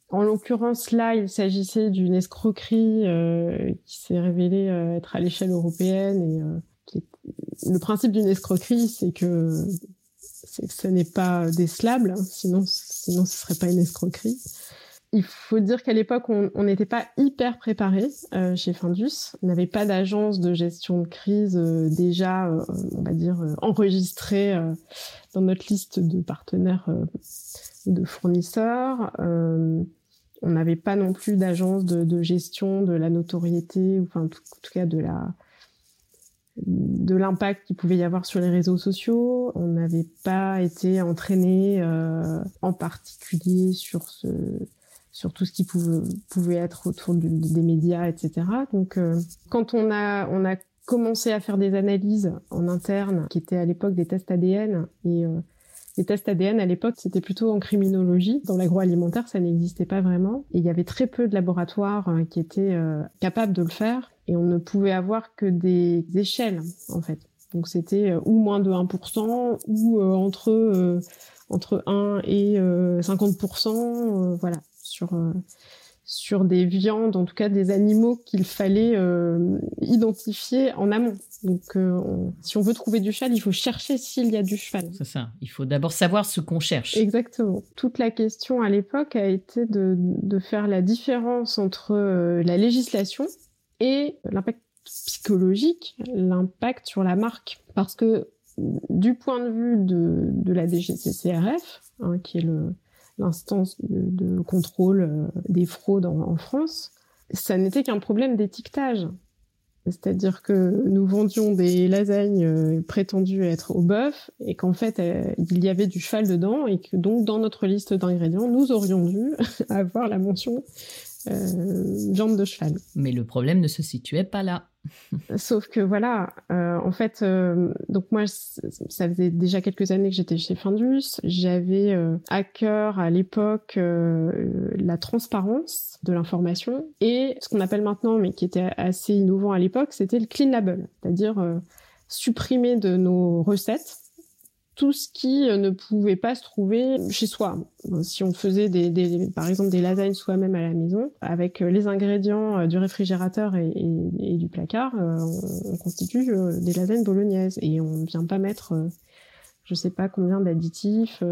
En l'occurrence, là, il s'agissait d'une escroquerie euh, qui s'est révélée être à l'échelle européenne et le principe d'une escroquerie, c'est que, ce n'est pas décelable, hein, sinon, sinon ce serait pas une escroquerie. Il faut dire qu'à l'époque, on n'était pas hyper préparé euh, chez Findus. On n'avait pas d'agence de gestion de crise euh, déjà, euh, on va dire, enregistrée dans notre liste de partenaires ou de fournisseurs. on n'avait pas non plus d'agence de, gestion de la notoriété, ou enfin, en tout cas de la de l'impact qu'il pouvait y avoir sur les réseaux sociaux. On n'avait pas été entraîné euh, en particulier sur ce sur tout ce qui pouvait, pouvait être autour des médias, etc. Donc, euh, quand on a on a commencé à faire des analyses en interne, qui étaient à l'époque des tests ADN, et euh, les tests ADN à l'époque c'était plutôt en criminologie. Dans l'agroalimentaire, ça n'existait pas vraiment, et il y avait très peu de laboratoires qui étaient capables de le faire et on ne pouvait avoir que des échelles en fait. Donc c'était euh, ou moins de 1% ou euh, entre euh, entre 1 et 50% voilà sur sur des viandes, en tout cas des animaux qu'il fallait identifier en amont. Donc, si on veut trouver du cheval, il faut chercher s'il y a du cheval. C'est ça. Il faut d'abord savoir ce qu'on cherche. Exactement. Toute la question à l'époque a été de, de faire la différence entre la législation et l'impact psychologique, l'impact sur la marque. Parce que du point de vue de, de la DGCCRF, hein, qui est l'instance de, contrôle euh, des fraudes en, France, ça n'était qu'un problème d'étiquetage. C'est-à-dire que nous vendions des lasagnes euh, prétendues être au bœuf et qu'en fait euh, il y avait du cheval dedans et que donc dans notre liste d'ingrédients nous aurions dû avoir la mention viande de cheval. Mais le problème ne se situait pas là. Sauf que voilà, euh, en fait, euh, donc moi, ça faisait déjà quelques années que j'étais chez Findus. J'avais à cœur à l'époque la transparence de l'information et ce qu'on appelle maintenant, mais qui était assez innovant à l'époque, c'était le clean label, c'est-à-dire supprimer de nos recettes tout ce qui euh, ne pouvait pas se trouver chez soi. Si on faisait des, des par exemple des lasagnes soi-même à la maison, avec euh, les ingrédients euh, du réfrigérateur et, du placard, on, constitue des lasagnes bolognaises et on ne vient pas mettre je sais pas combien d'additifs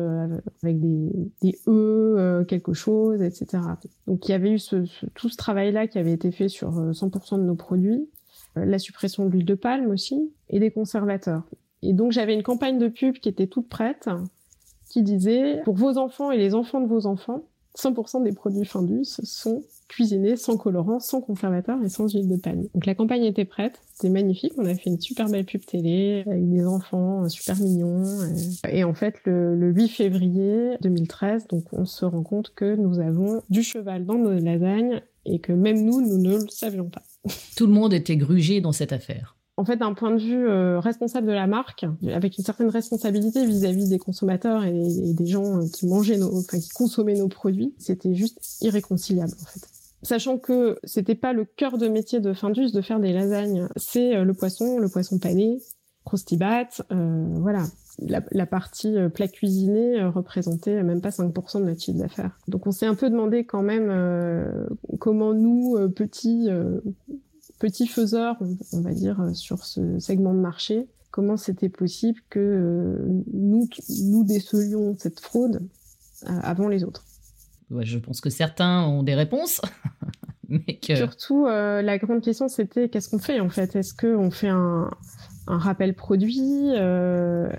avec des, des œufs, quelque chose, etc. Donc il y avait eu ce, tout ce travail-là qui avait été fait sur 100% de nos produits, la suppression de l'huile de palme aussi, et des conservateurs. Et donc j'avais une campagne de pub qui était toute prête, qui disait pour vos enfants et les enfants de vos enfants, 100% des produits Findus sont cuisinés sans colorant, sans conservateur et sans huile de palme. Donc la campagne était prête, c'était magnifique, on a fait une super belle pub télé avec des enfants super mignons. Et, en fait, le, le, 8 février 2013, donc on se rend compte que nous avons du cheval dans nos lasagnes et que même nous, nous ne le savions pas. Tout le monde était grugé dans cette affaire en fait, d'un point de vue euh, responsable de la marque, avec une certaine responsabilité vis-à-vis des consommateurs et, des gens euh, qui mangeaient nos, enfin, qui consommaient nos produits, c'était juste irréconciliable, en fait. Sachant que c'était pas le cœur de métier de Findus de faire des lasagnes, c'est euh, le poisson, le poisson pané, croustibat, euh, voilà. La, la partie plat cuisiné représentait même pas 5% de notre chiffre d'affaires. Donc on s'est un peu demandé quand même comment nous, petits petit faiseur, on va dire, euh, sur ce segment de marché, comment c'était possible que euh, nous, nous décelions cette fraude euh, avant les autres? je pense que certains ont des réponses. mais Surtout, la grande question, c'était qu'est-ce qu'on fait en fait? Est-ce qu'on fait un, rappel produit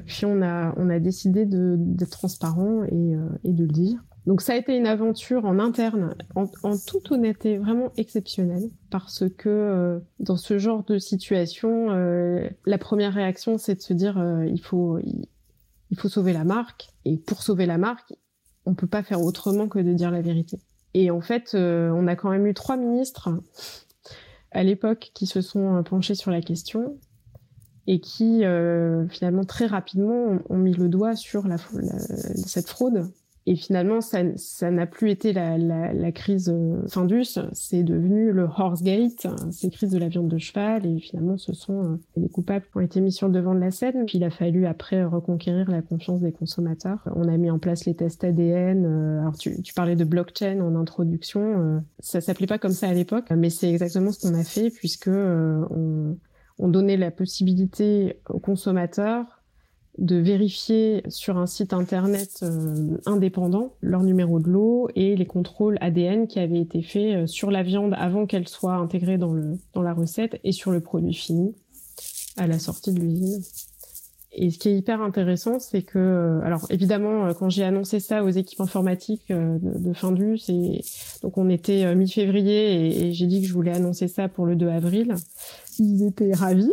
Puis on a, on a décidé d'être transparent et, et de le dire? Donc ça a été une aventure en interne, en, toute honnêteté, vraiment exceptionnelle, parce que euh, dans ce genre de situation, euh, la première réaction, c'est de se dire euh, il faut il, faut sauver la marque, et pour sauver la marque, on peut pas faire autrement que de dire la vérité. Et en fait, on a quand même eu trois ministres à l'époque qui se sont penchés sur la question. et qui finalement très rapidement ont, mis le doigt sur la, cette fraude et finalement, ça, n'a plus été la, crise euh, Findus, c'est devenu le Horsegate, ces crises de la viande de cheval. Et finalement, ce sont euh, les coupables qui ont été mis sur le devant de la scène. Puis il a fallu après reconquérir la confiance des consommateurs. On a mis en place les tests ADN. Euh, alors tu, parlais de blockchain en introduction. Ça s'appelait pas comme ça à l'époque, mais c'est exactement ce qu'on a fait puisque on, on donnait la possibilité aux consommateurs de vérifier sur un site internet euh, indépendant leur numéro de lot et les contrôles ADN qui avaient été faits euh, sur la viande avant qu'elle soit intégrée dans, le, dans la recette et sur le produit fini à la sortie de l'usine. Et ce qui est hyper intéressant, c'est que, euh, alors évidemment, quand j'ai annoncé ça aux équipes informatiques de, Findus, et donc on était mi-février et j'ai dit que je voulais annoncer ça pour le 2 avril, ils étaient ravis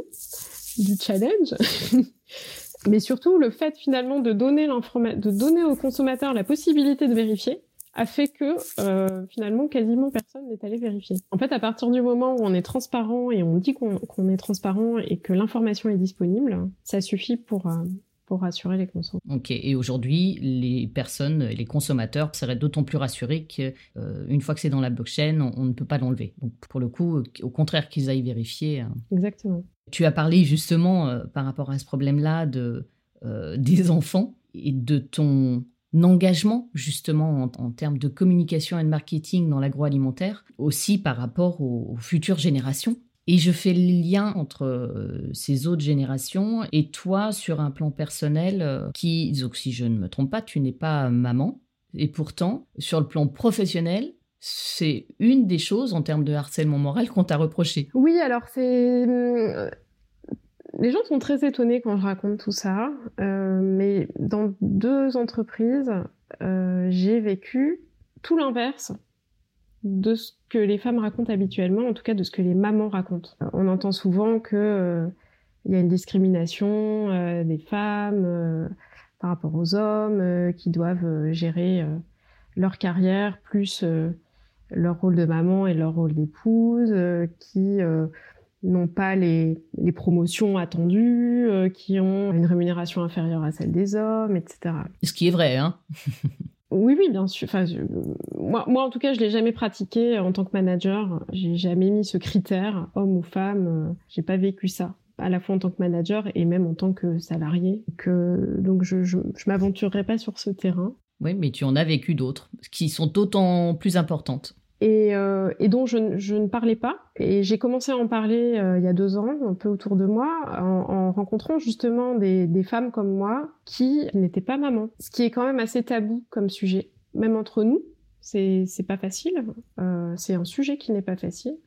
du challenge. Mais surtout, le fait finalement de donner, de donner aux consommateurs la possibilité de vérifier a fait que euh, finalement quasiment personne n'est allé vérifier. En fait, à partir du moment où on est transparent et on dit qu'on est transparent et que l'information est disponible, ça suffit pour euh, pour rassurer les consommateurs. Ok, et aujourd'hui, les personnes, les consommateurs seraient d'autant plus rassurés qu'une euh, fois que c'est dans la blockchain, on, ne peut pas l'enlever. Donc pour le coup, au contraire qu'ils aillent vérifier. Exactement. Tu as parlé justement euh, par rapport à ce problème-là de, euh, des enfants et de ton engagement justement en, termes de communication et de marketing dans l'agroalimentaire, aussi par rapport aux, futures générations. Et je fais le lien entre euh, ces autres générations et toi sur un plan personnel qui, donc si je ne me trompe pas, tu n'es pas maman. Et pourtant, sur le plan professionnel, c'est une des choses en termes de harcèlement moral qu'on t'a reproché. Oui, alors c'est. Euh, les gens sont très étonnés quand je raconte tout ça, euh, mais dans deux entreprises, euh, j'ai vécu tout l'inverse de ce que les femmes racontent habituellement, en tout cas de ce que les mamans racontent. On entend souvent que il y a une discrimination des femmes par rapport aux hommes qui doivent gérer leur carrière plus leur rôle de maman et leur rôle d'épouse, euh, qui euh, n'ont pas les, les, promotions attendues, euh, qui ont une rémunération inférieure à celle des hommes, etc. Ce qui est vrai, hein Oui, oui, bien sûr. Enfin, moi, moi, en tout cas, je l'ai jamais pratiqué en tant que manager. J'ai jamais mis ce critère, homme ou femme. J'ai pas vécu ça, à la fois en tant que manager et même en tant que salarié. Que, donc, je, je, je m'aventurerai pas sur ce terrain. Oui, mais tu en as vécu d'autres qui sont d'autant plus importantes et, euh, dont je, ne parlais pas. Et j'ai commencé à en parler euh, il y a deux ans, un peu autour de moi, en, en rencontrant justement des, des, femmes comme moi qui n'étaient pas mamans. Ce qui est quand même assez tabou comme sujet, même entre nous. C'est pas facile. Euh, c'est un sujet qui n'est pas facile.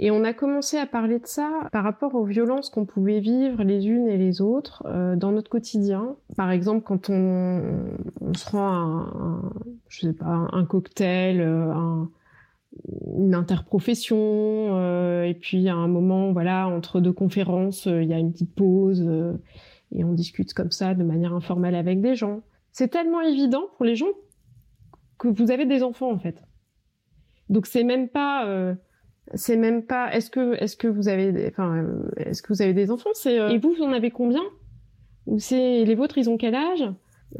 Et on a commencé à parler de ça par rapport aux violences qu'on pouvait vivre les unes et les autres euh, dans notre quotidien. Par exemple, quand on, on se rend un, je sais pas, un cocktail, euh, un, une interprofession, euh, et puis à un moment, voilà, entre deux conférences, euh, il y a une petite pause et on discute comme ça de manière informelle avec des gens. C'est tellement évident pour les gens que vous avez des enfants en fait. Donc c'est même pas c'est même pas est-ce que est-ce que vous avez des, enfin est-ce que vous avez des enfants? C'est euh, et vous vous en avez combien? Ou c'est les vôtres ils ont quel âge?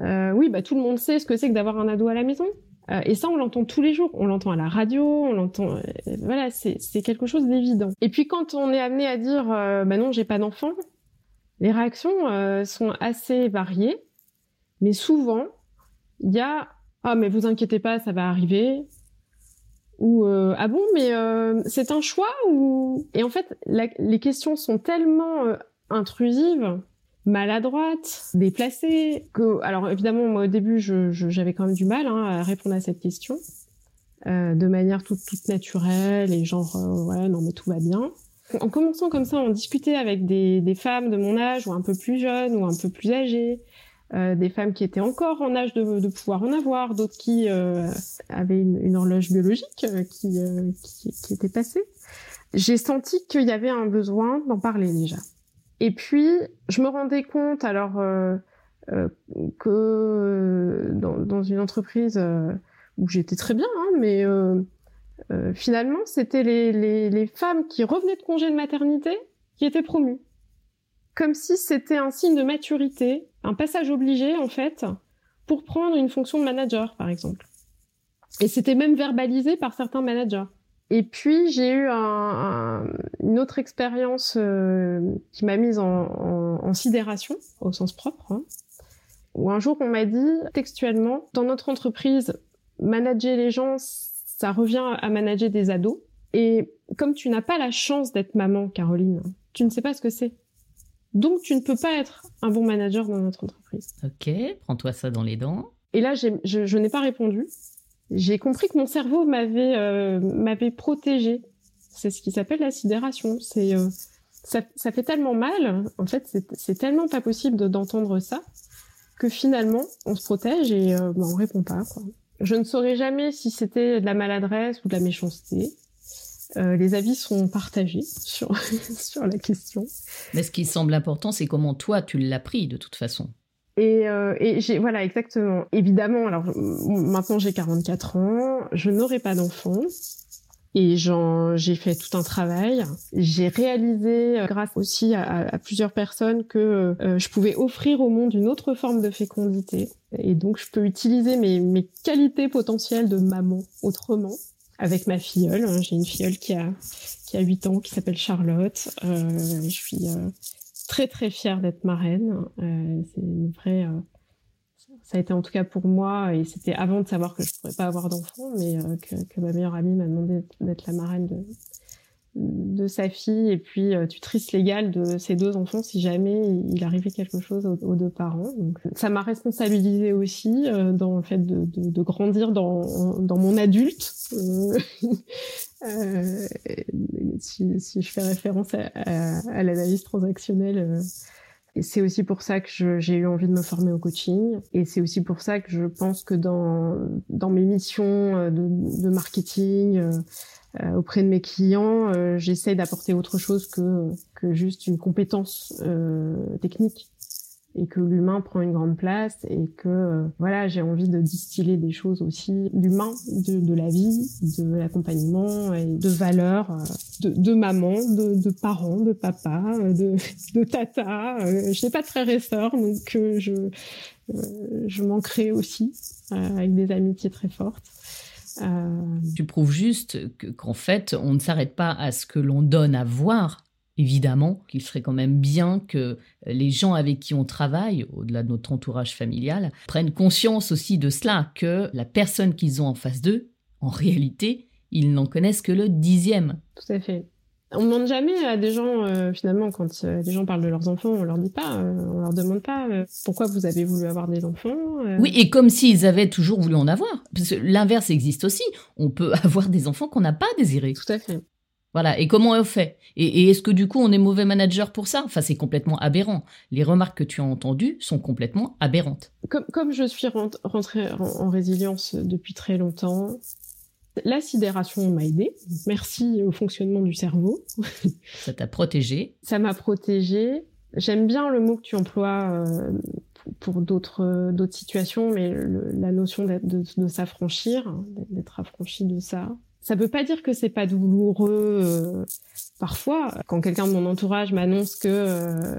Euh, oui bah tout le monde sait ce que c'est que d'avoir un ado à la maison. Euh, et ça on l'entend tous les jours. On l'entend à la radio on l'entend euh, voilà c'est c'est quelque chose d'évident. Et puis quand on est amené à dire bah non j'ai pas d'enfant les réactions sont assez variées. Mais souvent il y a ah mais vous inquiétez pas ça va arriver ou euh, ah bon mais euh, c'est un choix ou? Et en fait les questions sont tellement euh, intrusives maladroites déplacées que alors évidemment moi au début j'avais quand même du mal hein, à répondre à cette question de manière toute, toute naturelle et genre ouais non mais tout va bien. En commençant comme ça on discutait avec des, des femmes de mon âge ou un peu plus jeunes ou un peu plus âgées euh, des femmes qui étaient encore en âge de, de pouvoir en avoir, d'autres qui euh, avaient une, une, horloge biologique euh, qui, qui, qui, était passée. J'ai senti qu'il y avait un besoin d'en parler déjà. Et puis, je me rendais compte alors que dans, dans, une entreprise où j'étais très bien, hein, mais finalement, c'était les, les, les femmes qui revenaient de congé de maternité qui étaient promues. Comme si c'était un signe de maturité, un passage obligé en fait, pour prendre une fonction de manager par exemple. Et c'était même verbalisé par certains managers. Et puis j'ai eu un, une autre expérience euh, qui m'a mise en, sidération au sens propre, hein, où un jour on m'a dit textuellement, dans notre entreprise, manager les gens, ça revient à manager des ados. Et comme tu n'as pas la chance d'être maman, Caroline, tu ne sais pas ce que c'est. Donc, tu ne peux pas être un bon manager dans notre entreprise. Ok, prends-toi ça dans les dents. Et là, je, je n'ai pas répondu. J'ai compris que mon cerveau m'avait euh, m'avait protégé. C'est ce qui s'appelle la sidération. C'est euh, ça, ça, fait tellement mal. En fait, c'est tellement pas possible d'entendre ça que finalement, on se protège et euh, bah, on répond pas. Quoi. Je ne saurais jamais si c'était de la maladresse ou de la méchanceté. Euh, les avis sont partagés sur, sur la question. Mais ce qui semble important, c'est comment toi, tu l'as pris de toute façon. Et, euh, et j'ai voilà exactement. Évidemment, alors maintenant j'ai 44 ans, je n'aurai pas d'enfant et j'ai fait tout un travail. J'ai réalisé, euh, grâce aussi à, à, plusieurs personnes, que euh, je pouvais offrir au monde une autre forme de fécondité. Et donc, je peux utiliser mes, mes qualités potentielles de maman autrement avec ma filleule. Hein. J'ai une filleule qui a qui a 8 ans, qui s'appelle Charlotte. Euh, je suis euh, très très fière d'être marraine. Euh, c'est une vraie. Euh, ça a été en tout cas pour moi, et c'était avant de savoir que je pourrais pas avoir d'enfant, mais que, que, ma meilleure amie m'a demandé d'être la marraine de, de sa fille et puis euh, tutrice légale de ses deux enfants si jamais il arrivait quelque chose aux, deux parents. Donc, ça m'a responsabilisé aussi euh, dans le fait de, de, de grandir dans, dans, mon adulte. Euh, euh si, si, je fais référence à, à, à l'analyse transactionnelle, c'est aussi pour ça que j'ai eu envie de me former au coaching. Et c'est aussi pour ça que je pense que dans, dans mes missions de, de marketing, euh, auprès de mes clients, euh, j'essaie d'apporter autre chose que, que juste une compétence euh, technique et que l'humain prend une grande place et que voilà j'ai envie de distiller des choses aussi d'humain de, de la vie de l'accompagnement et de valeurs de, de maman de, de, parents de papa de, de tata je n'ai pas de frères et sœurs donc je je m'en crée aussi avec des amitiés très fortes euh, tu prouves juste qu'en fait, on ne s'arrête pas à ce que l'on donne à voir, évidemment, qu'il serait quand même bien que les gens avec qui on travaille, au-delà de notre entourage familial, prennent conscience aussi de cela, que la personne qu'ils ont en face d'eux, en réalité, ils n'en connaissent que le dixième. Tout à fait. On demande jamais à des gens, euh, finalement, quand euh, les gens parlent de leurs enfants, on leur dit pas, euh, on leur demande pas euh, pourquoi vous avez voulu avoir des enfants. Oui, et comme s'ils avaient toujours voulu en avoir. Parce que l'inverse existe aussi. On peut avoir des enfants qu'on n'a pas désirés. Tout à fait. Voilà. Et comment on fait? Et, et est-ce que du coup on est mauvais manager pour ça? Enfin, c'est complètement aberrant. Les remarques que tu as entendues sont complètement aberrantes. Comme, comme je suis rentrée en, en résilience depuis très longtemps, la sidération m'a aidé. Merci au fonctionnement du cerveau. Ça t'a protégé. Ça m'a protégé. J'aime bien le mot que tu emploies euh, pour d'autres d'autres situations, mais le, la notion de, s'affranchir, d'être affranchi de ça. Ça veut pas dire que c'est pas douloureux. Euh, parfois, quand quelqu'un de mon entourage m'annonce que euh,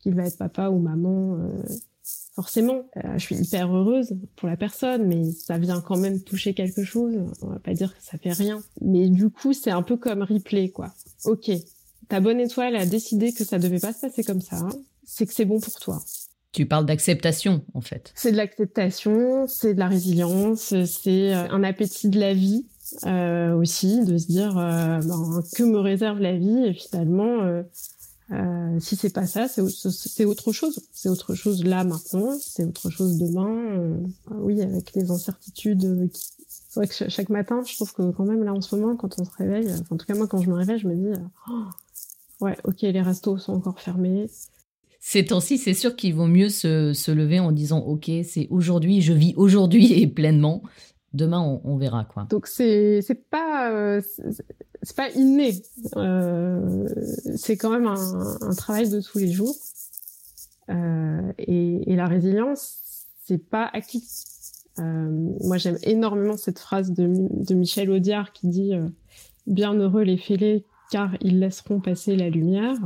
qu'il va être papa ou maman euh, forcément, euh, je suis hyper heureuse pour la personne, mais ça vient quand même toucher quelque chose. On va pas dire que ça fait rien. Mais du coup, c'est un peu comme replay, quoi. Ok, ta bonne étoile a décidé que ça devait pas se passer comme ça. Hein. C'est que c'est bon pour toi. Tu parles d'acceptation, en fait. C'est de l'acceptation, c'est de la résilience, c'est euh, un appétit de la vie euh, aussi, de se dire euh, ben, que me réserve la vie et finalement euh, euh, si c'est pas ça, c'est autre chose. C'est autre chose là maintenant, c'est autre chose demain. Euh, oui, avec les incertitudes. Euh. C'est vrai que chaque matin, je trouve que quand même là en ce moment, quand on se réveille, enfin, en tout cas moi quand je me réveille, je me dis, oh, ouais, ok, les restos sont encore fermés. Ces temps-ci, c'est sûr qu'il vaut mieux se, se lever en disant, ok, c'est aujourd'hui, je vis aujourd'hui et pleinement, demain on, verra quoi. Donc c'est c'est pas euh, c'est pas inné, euh, c'est quand même un, travail de tous les jours. Euh, et, la résilience, c'est pas acquis. Moi, j'aime énormément cette phrase de, de Michel Audiard qui dit "Bienheureux les fêlés, car ils laisseront passer la lumière."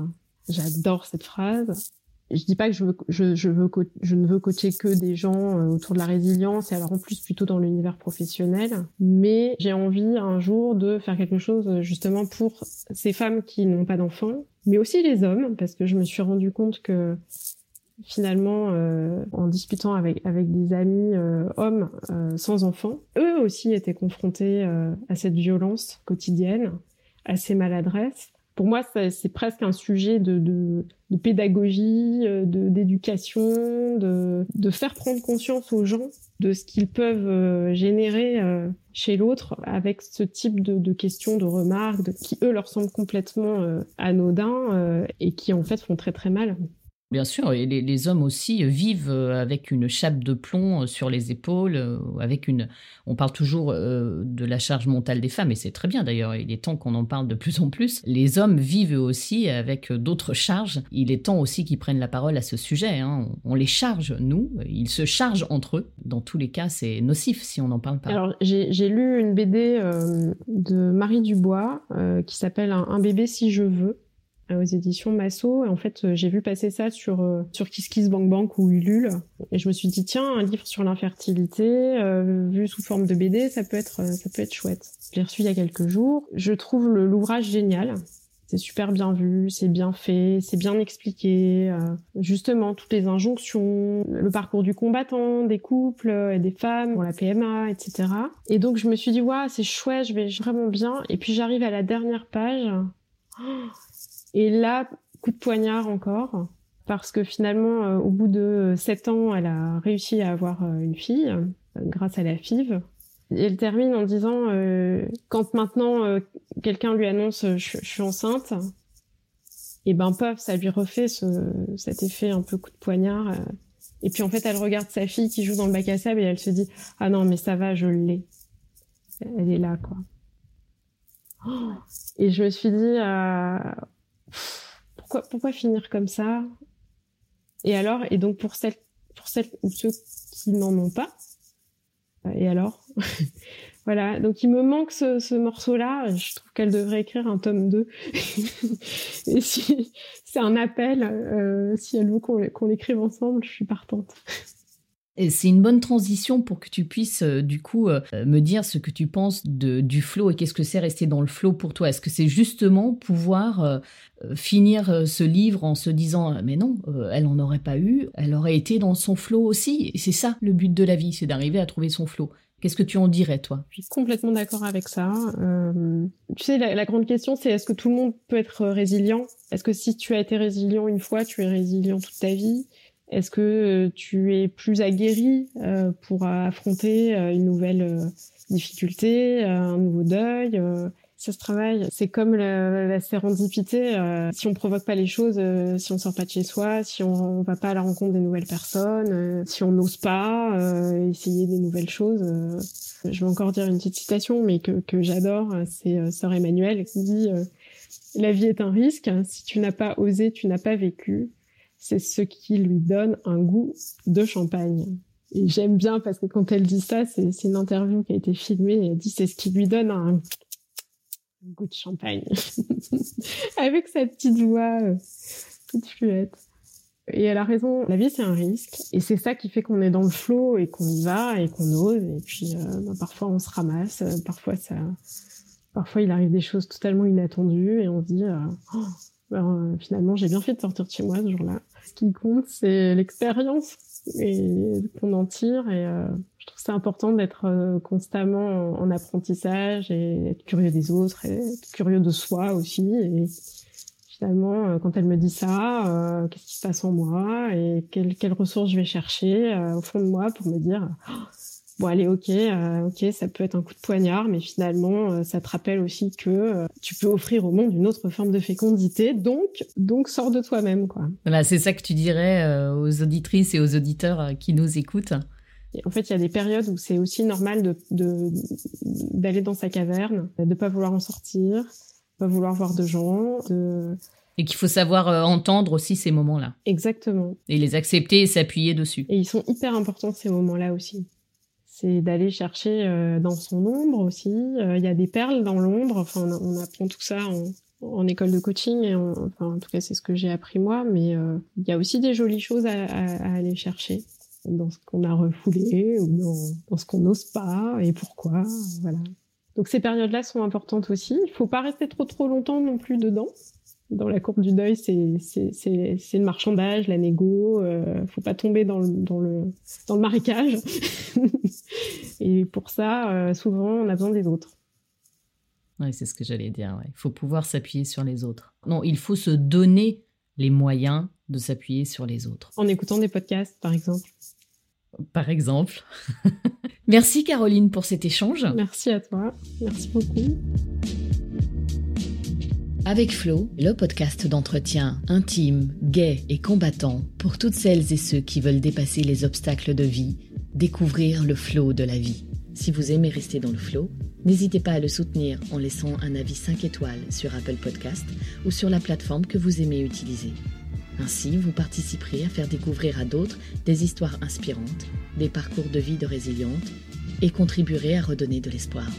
J'adore cette phrase. Je dis pas que je, veux, je, je, veux je ne veux coacher que des gens euh, autour de la résilience et alors en plus plutôt dans l'univers professionnel, mais j'ai envie un jour de faire quelque chose euh, justement pour ces femmes qui n'ont pas d'enfants, mais aussi les hommes parce que je me suis rendu compte que finalement, euh, en discutant avec, avec des amis euh, hommes euh, sans enfants, eux aussi étaient confrontés à cette violence quotidienne, à ces maladresses. Pour moi, c'est presque un sujet de, de, pédagogie, d'éducation, de, de, faire prendre conscience aux gens de ce qu'ils peuvent générer chez l'autre avec ce type de, questions, de remarques, qui eux leur semblent complètement anodins et qui en fait font très très mal. Bien sûr, et les, hommes aussi vivent euh, avec une chape de plomb euh, sur les épaules, euh, avec une. On parle toujours de la charge mentale des femmes, et c'est très bien d'ailleurs. Il est temps qu'on en parle de plus en plus. Les hommes vivent aussi avec d'autres charges. Il est temps aussi qu'ils prennent la parole à ce sujet. Hein. On les charge nous, ils se chargent entre eux. Dans tous les cas, c'est nocif si on n'en parle pas. Alors j'ai lu une BD de Marie Dubois qui s'appelle un bébé si je veux aux éditions Masso. Et en fait, euh, j'ai vu passer ça sur euh, sur KissKissBankBank ou Ulule, et je me suis dit tiens, un livre sur l'infertilité euh, vu sous forme de BD, ça peut être ça peut être chouette. Je l'ai reçu il y a quelques jours. Je trouve l'ouvrage génial. C'est super bien vu, c'est bien fait, c'est bien expliqué. justement, toutes les injonctions, le parcours du combattant, des couples et des femmes pour la PMA, etc. Et donc je me suis dit, waouh, c'est chouette, je vais vraiment bien. Et puis j'arrive à la dernière page. Oh, et là, coup de poignard encore, parce que finalement, euh, au bout de sept ans, elle a réussi à avoir euh, une fille euh, grâce à la FIV. Et elle termine en disant quand maintenant quelqu'un lui annonce je, suis enceinte, et ben paf, ça lui refait ce, cet effet un peu coup de poignard. et puis en fait, elle regarde sa fille qui joue dans le bac à sable et elle se dit ah non mais ça va, je l'ai. Elle est là quoi. Et je me suis dit pourquoi, pourquoi finir comme ça? Et alors Et donc pour celles, pour celles ou ceux qui n'en ont pas, et alors? Voilà, donc il me manque ce, ce morceau-là. Je trouve qu'elle devrait écrire un tome 2. et si c'est un appel, euh, si elle veut qu'on l'écrive ensemble, je suis partante. C'est une bonne transition pour que tu puisses euh, du coup euh, me dire ce que tu penses de, du flow et qu'est-ce que c'est rester dans le flow pour toi. Est-ce que c'est justement pouvoir euh, finir ce livre en se disant mais non, elle n'en aurait pas eu, elle aurait été dans son flow aussi. C'est ça le but de la vie, c'est d'arriver à trouver son flow. Qu'est-ce que tu en dirais, toi? Je suis complètement d'accord avec ça. tu sais, la grande question, c'est est-ce que tout le monde peut être résilient? Est-ce que si tu as été résilient une fois, tu es résilient toute ta vie? Est-ce que euh, tu es plus aguerri euh, pour affronter euh, une nouvelle difficulté, un nouveau deuil ça se travaille. C'est comme la, la sérendipité. si on provoque pas les choses, si on sort pas de chez soi, si on, va pas à la rencontre des nouvelles personnes, si on n'ose pas essayer des nouvelles choses. je vais encore dire une petite citation, mais que, que j'adore. C'est Sœur Emmanuel qui dit La vie est un risque. Si tu n'as pas osé, tu n'as pas vécu c'est ce qui lui donne un goût de champagne. Et j'aime bien parce que quand elle dit ça, c'est une interview qui a été filmée elle dit c'est ce qui lui donne un goût de champagne. Avec sa petite voix euh, toute fluette. Et elle a raison, la vie c'est un risque. Et c'est ça qui fait qu'on est dans le flot et qu'on y va et qu'on ose. Et puis euh, bah, parfois on se ramasse, euh, parfois ça... Parfois il arrive des choses totalement inattendues et on se dit... Oh, ben, finalement j'ai bien fait de sortir de chez moi ce jour-là ce qui compte, c'est l'expérience et qu'on en tire. Et euh, je trouve c'est important d'être euh, constamment en, apprentissage et être curieux des autres et être curieux de soi aussi. Et finalement, euh, quand elle me dit ça, qu'est-ce qui se passe en moi et quelles, quelles ressources je vais chercher au fond de moi pour me dire bon allez ok euh, ok ça peut être un coup de poignard mais finalement euh, ça te rappelle aussi que euh, tu peux offrir au monde une autre forme de fécondité donc donc sors de toi-même quoi voilà c'est ça que tu dirais aux auditrices et aux auditeurs qui nous écoutent en fait, il y a des périodes où c'est aussi normal de d'aller dans sa caverne, de pas vouloir en sortir, pas vouloir voir de gens, de et qu'il faut savoir entendre aussi ces moments-là. Exactement. Et les accepter et s'appuyer dessus. Et ils sont hyper importants ces moments-là aussi c'est d'aller chercher euh, dans son ombre aussi. Euh, il y a des perles dans l'ombre. Enfin, on, apprend tout ça en école de coaching. Enfin, en tout cas, c'est ce que j'ai appris moi. Mais euh, il y a aussi des jolies choses à, aller chercher dans ce qu'on a refoulé ou dans, dans ce qu'on n'ose pas et pourquoi. Voilà. Donc ces périodes-là sont importantes aussi. Il faut pas rester trop trop longtemps non plus dedans. Dans la courbe du deuil, c'est c'est c'est le marchandage, la négo. Euh, faut pas tomber dans le dans le dans le marécage. et pour ça, euh, souvent, on a besoin des autres. Oui, c'est ce que j'allais dire. Il faut pouvoir s'appuyer sur les autres. Non, il faut se donner les moyens de s'appuyer sur les autres. En écoutant des podcasts, par exemple. Par exemple. Merci Caroline pour cet échange. Merci à toi. Merci beaucoup. Avec Flo, le podcast d'entretien intime, gai et combattant pour toutes celles et ceux qui veulent dépasser les obstacles de vie, découvrir le flow de la vie. Si vous aimez rester dans le flow, n'hésitez pas à le soutenir en laissant un avis 5 étoiles sur Apple Podcast ou sur la plateforme que vous aimez utiliser. Ainsi, vous participerez à faire découvrir à d'autres des histoires inspirantes, des parcours de vie de résilientes et contribuerez à redonner de l'espoir.